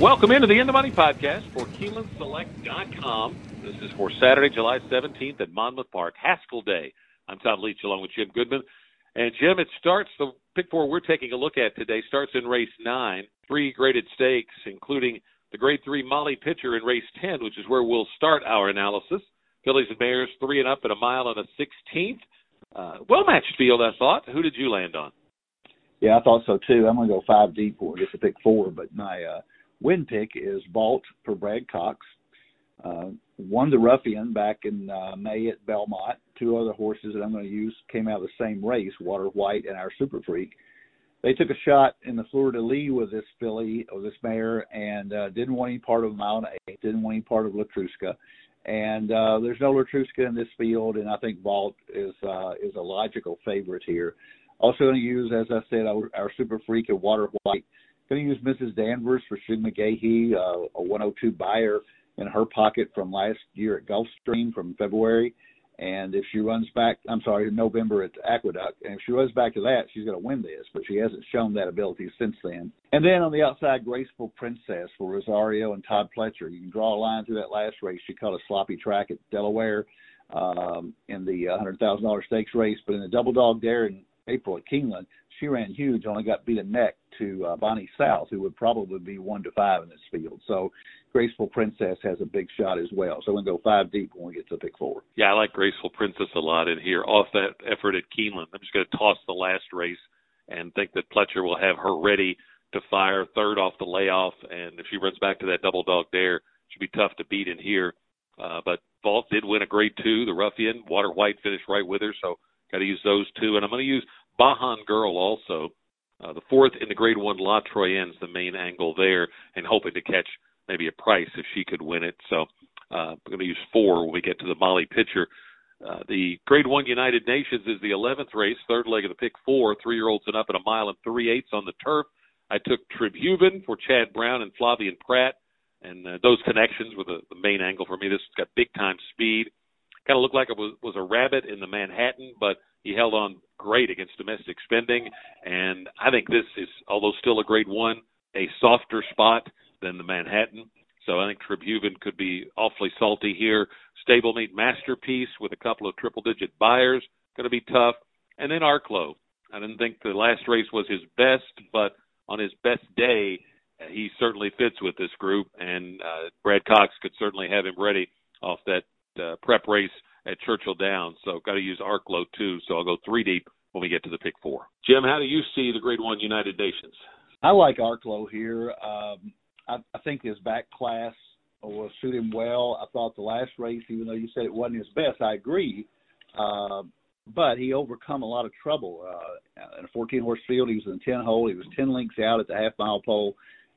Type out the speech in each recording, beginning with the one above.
Welcome into the In the Money podcast for KeenelandSelect.com. This is for Saturday, July 17th at Monmouth Park, Haskell Day. I'm Tom Leach along with Jim Goodman. And Jim, it starts, the pick four we're taking a look at today starts in race nine, three graded stakes, including the grade three Molly Pitcher in race 10, which is where we'll start our analysis. Fillies and Mares, three and up at a mile and a 16th. Uh, well matched field, I thought. Who did you land on? Yeah, I thought so too. I'm going to go five deep for get to pick four, but my uh, win pick is Vault for Brad Cox. Uh, won the Ruffian back in uh, May at Belmont. Two other horses that I'm going to use came out of the same race, Water White and our Super Freak. They took a shot in the de Lis with this filly or this mare and uh, didn't want any part of Mile Eight, didn't want any part of Letruska. And uh, there's no Letruska in this field, and I think Vault is uh, is a logical favorite here. Also going to use, as I said, our, our Super Freak and Water White. Going to use Mrs. Danvers for Shug McGaughey, uh, a 102 Beyer in her pocket from last year at Gulfstream from February. And if she runs back, I'm sorry, November at Aqueduct, and if she runs back to that, she's going to win this, but she hasn't shown that ability since then. And then on the outside, Graceful Princess for Rosario and Todd Pletcher. You can draw a line through that last race. She caught a sloppy track at Delaware um, in the $100,000 stakes race, but in the Doubledogdare in April at Keeneland, she ran huge, only got beat a neck to uh, Bonny South, who would probably be one to five in this field. So Graceful Princess has a big shot as well. So we're go five deep when we get to pick four. Yeah, I like Graceful Princess a lot in here. Off that effort at Keeneland, I'm just going to toss the last race and think that Pletcher will have her ready to fire third off the layoff. And if she runs back to that Doubledogdare, she'll be tough to beat in here. Uh, but Vault did win a grade two. The Ruffian, Water White finished right with her. So got to use those two. And I'm going to use Bahan Girl also. Uh, the fourth in the grade one La Troienne's the main angle there, and hoping to catch maybe a price if she could win it. So uh, we're going to use four when we get to the Molly Pitcher. Uh, the Grade One United Nations is the 11th race, third leg of the pick four, three-year-olds and up at a mile and three eighths on the turf. I took Tribhuvan for Chad Brown and Flavien Prat, and uh, those connections were the, the main angle for me. This has got big time speed. Kind of looked like it was, was a rabbit in the Manhattan, but he held on great against Domestic Spending, and I think this is, although still a Grade One, a softer spot than the Manhattan. So I think Tribhuvan could be awfully salty here. Stablemate masterpiece with a couple of triple digit Beyers, going to be tough. And then Arklow. I didn't think the last race was his best, but on his best day, he certainly fits with this group, and uh, Brad Cox could certainly have him ready off that uh, prep race at Churchill Downs. So got to use Arklow too. So I'll go three deep when we get to the pick four. Jim, how do you see the Grade One United Nations? I like Arklow here. Um, I, I think his back class will suit him well. I thought the last race, even though you said it wasn't his best, I agree. Uh, but he overcome a lot of trouble uh, in a 14 horse field. He was in the 10 hole. He was 10 links out at the half mile pole,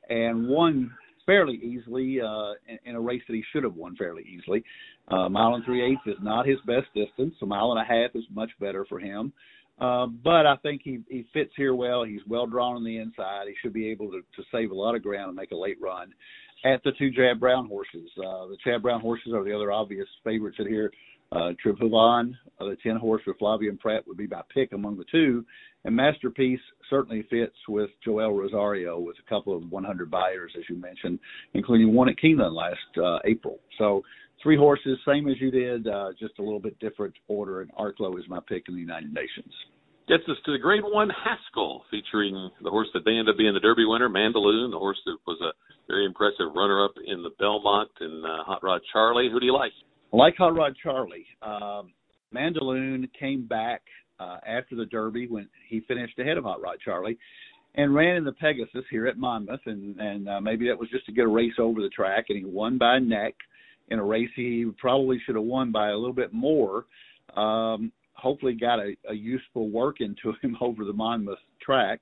and won fairly easily uh, in, in a race that he should have won fairly easily. Uh, mile and three eighths is not his best distance. A mile and a half is much better for him. Uh, but I think he he fits here well. He's well drawn on the inside. He should be able to to save a lot of ground and make a late run. At the two Chad Brown horses, uh, the Chad Brown horses are the other obvious favorites in here. Uh, Tribhuvan, uh, the ten horse with Flavien Prat would be my pick among the two, and Masterpiece certainly fits with Joel Rosario with a couple of 100 Beyers, as you mentioned, including one at Keeneland last uh, April. So three horses, same as you did, uh, just a little bit different order. And Arklow is my pick in the United Nations. Gets us to the Grade One Haskell, featuring the horse that they end up being the Derby winner, Mandaloun, the horse that was a very impressive runner-up in the Belmont and uh, Hot Rod Charlie. Who do you like? I like Hot Rod Charlie. Um, Mandaloun came back uh, after the Derby when he finished ahead of Hot Rod Charlie and ran in the Pegasus here at Monmouth, and and uh, maybe that was just to get a race over the track, and he won by neck in a race he probably should have won by a little bit more. Um, hopefully, got a, a useful work into him over the Monmouth track.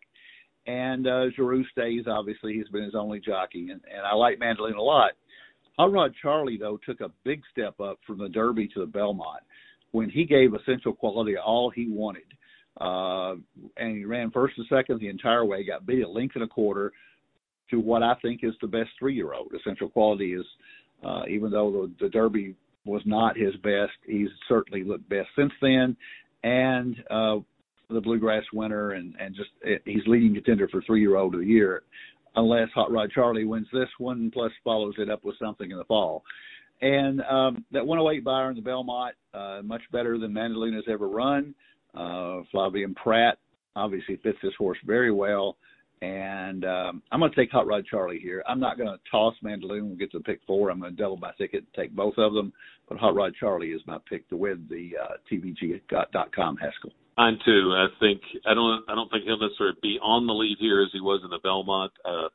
And uh, Geroux stays. Obviously, he's been his only jockey, and, and I like Mandaloun a lot. Hot Rod Charlie though took a big step up from the Derby to the Belmont when he gave Essential Quality all he wanted. Uh, and he ran first and second the entire way, got beat a length and a quarter to what I think is the best three year old. Essential Quality is uh, even though the, the Derby was not his best, he's certainly looked best since then. And uh, the Bluegrass winner, and and just he's leading contender for three year old of the year. unless Hot Rod Charlie wins this one, plus follows it up with something in the fall. And um, that 108 Beyer in the Belmont, uh, much better than Mandaloun ever run. Uh, Flavien Prat obviously fits this horse very well. And um, I'm going to take Hot Rod Charlie here. I'm not going to toss Mandaloun and get to pick four. I'm going to double my ticket and take both of them. But Hot Rod Charlie is my pick to win the uh, TVG.com Haskell. Mine too. I think I don't. I don't think he'll necessarily be on the lead here as he was in the Belmont. Uh,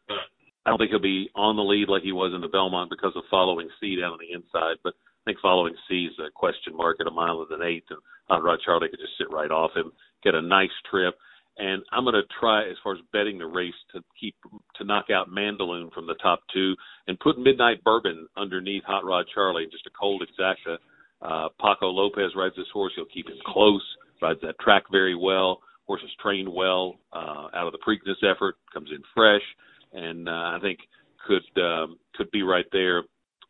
I don't think he'll be on the lead like he was in the Belmont because of Following Sea down on the inside. But I think Following Sea is a question mark at a mile and an eighth, and Hot Rod Charlie could just sit right off him, get a nice trip and I'm going to try as far as betting the race to keep to knock out Mandaloun from the top two and put Midnight Bourbon underneath Hot Rod Charlie, just a cold exacta. Uh, Paco Lopez rides this horse; he'll keep him close. Rides that track very well. Horse is trained well uh, out of the Preakness effort. Comes in fresh, and uh, I think could um, could be right there,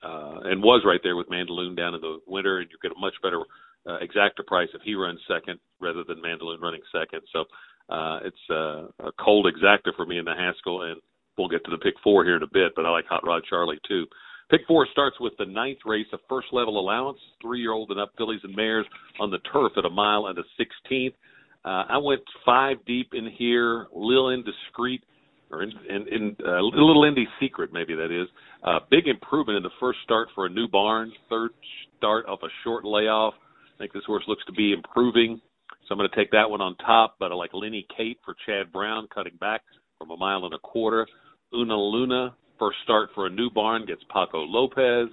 uh, and was right there with Mandaloun down in the winter, and you get a much better uh, exacta price if he runs second rather than Mandaloun running second. So uh, it's uh, a cold exacta for me in the Haskell, and we'll get to the pick four here in a bit. But I like Hot Rod Charlie too. Pick four starts with the ninth race, a first level allowance, three year old and up fillies and mares on the turf at a mile and a sixteenth. Uh, I went five deep in here, Lil Indiscreet, or in, in, in uh, Little Indy Secret, maybe that is. Uh, big improvement in the first start for a new barn, third start off a short layoff. I think this horse looks to be improving. So I'm going to take that one on top, but I like Lenny Kate for Chad Brown, cutting back from a mile and a quarter. Una Luna, first start for a new barn, gets Paco Lopez.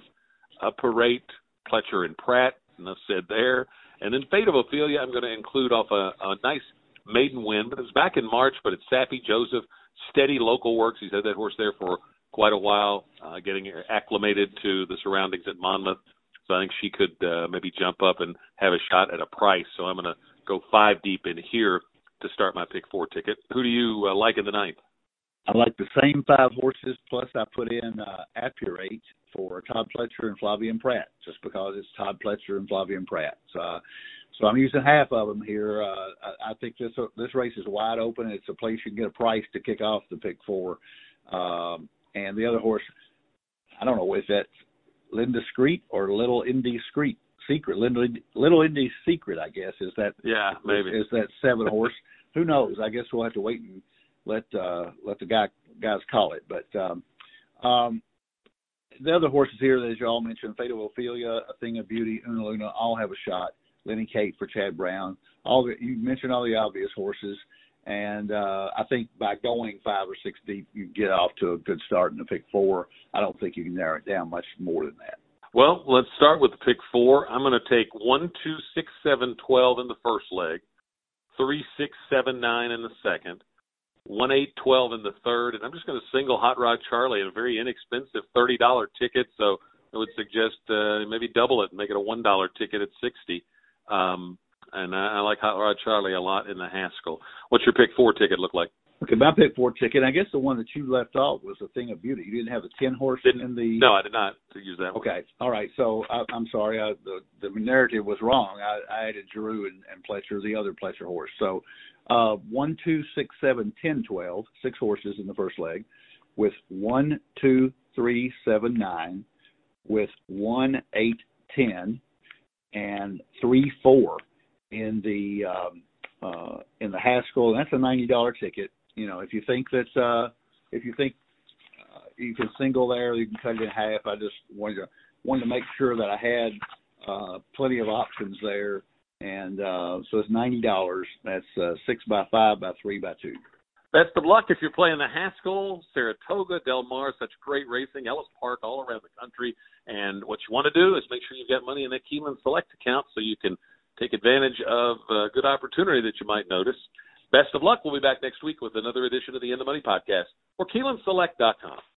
A parade, Pletcher and Prat, enough said there. And then Fate of Ophelia, I'm going to include off a, a nice maiden win, but it's back in March, but it's Saffie Joseph, steady local works. He's had that horse there for quite a while, uh, getting acclimated to the surroundings at Monmouth. So I think she could uh, maybe jump up and have a shot at a price. So I'm going to go five deep in here to start my pick four ticket. Who do you uh, like in the ninth? I like the same five horses, plus I put in uh, Appurate for Todd Pletcher and Flavien Prat, just because it's Todd Pletcher and Flavien Prat. So, uh, so I'm using half of them here. Uh, I, I think this this race is wide open. It's a place you can get a price to kick off the pick four. Um, and the other horse, I don't know, is that Linda Screet or Little Indy Screet? secret, little little Indy's secret, I guess, is that yeah maybe is, is that seven horse. Who knows? I guess we'll have to wait and let uh let the guy guys call it. But um um the other horses here that you all mentioned, Fatal Ophelia, A Thing of Beauty, Una Luna, all have a shot. Lenny Kate for Chad Brown. All the, you mentioned all the obvious horses, and uh, I think by going five or six deep, you get off to a good start in the pick four. I don't think you can narrow it down much more than that. Well, let's start with the pick four. I'm going to take one, two, six, seven, twelve in the first leg, three, six, seven, nine in the second, one, eight, twelve in the third, and I'm just going to single Hot Rod Charlie at a very inexpensive thirty dollar ticket. So I would suggest uh, maybe double it and make it a one dollar ticket at sixty. Um, and I, I like Hot Rod Charlie a lot in the Haskell. What's your pick four ticket look like? Okay, my pick four ticket. I guess the one that you left off was a thing of beauty. You didn't have a ten horse didn't, in the. No, I did not use that. One. Okay, all right. So I, am sorry. I, the the narrative was wrong. I, I added Drew and, and Pletcher, the other Pletcher horse. So uh, one, two, six, seven, ten, twelve, six horses in the first leg, with one, two, three, seven, nine, with one, eight, ten, and three, four in the um, uh, in the Haskell. That's a ninety dollar ticket you know, if you think that uh, if you think uh, you can single there, you can cut it in half. I just wanted to wanted to make sure that I had uh, plenty of options there, and uh, so it's ninety dollars. That's uh, six by five by three by two. Best of luck if you're playing the Haskell, Saratoga, Del Mar, such great racing, Ellis Park, all around the country. And what you want to do is make sure you've got money in that Keeneland Select account so you can take advantage of a good opportunity that you might notice. Best of luck. We'll be back next week with another edition of the In the Money podcast or KeenelandSelect.com.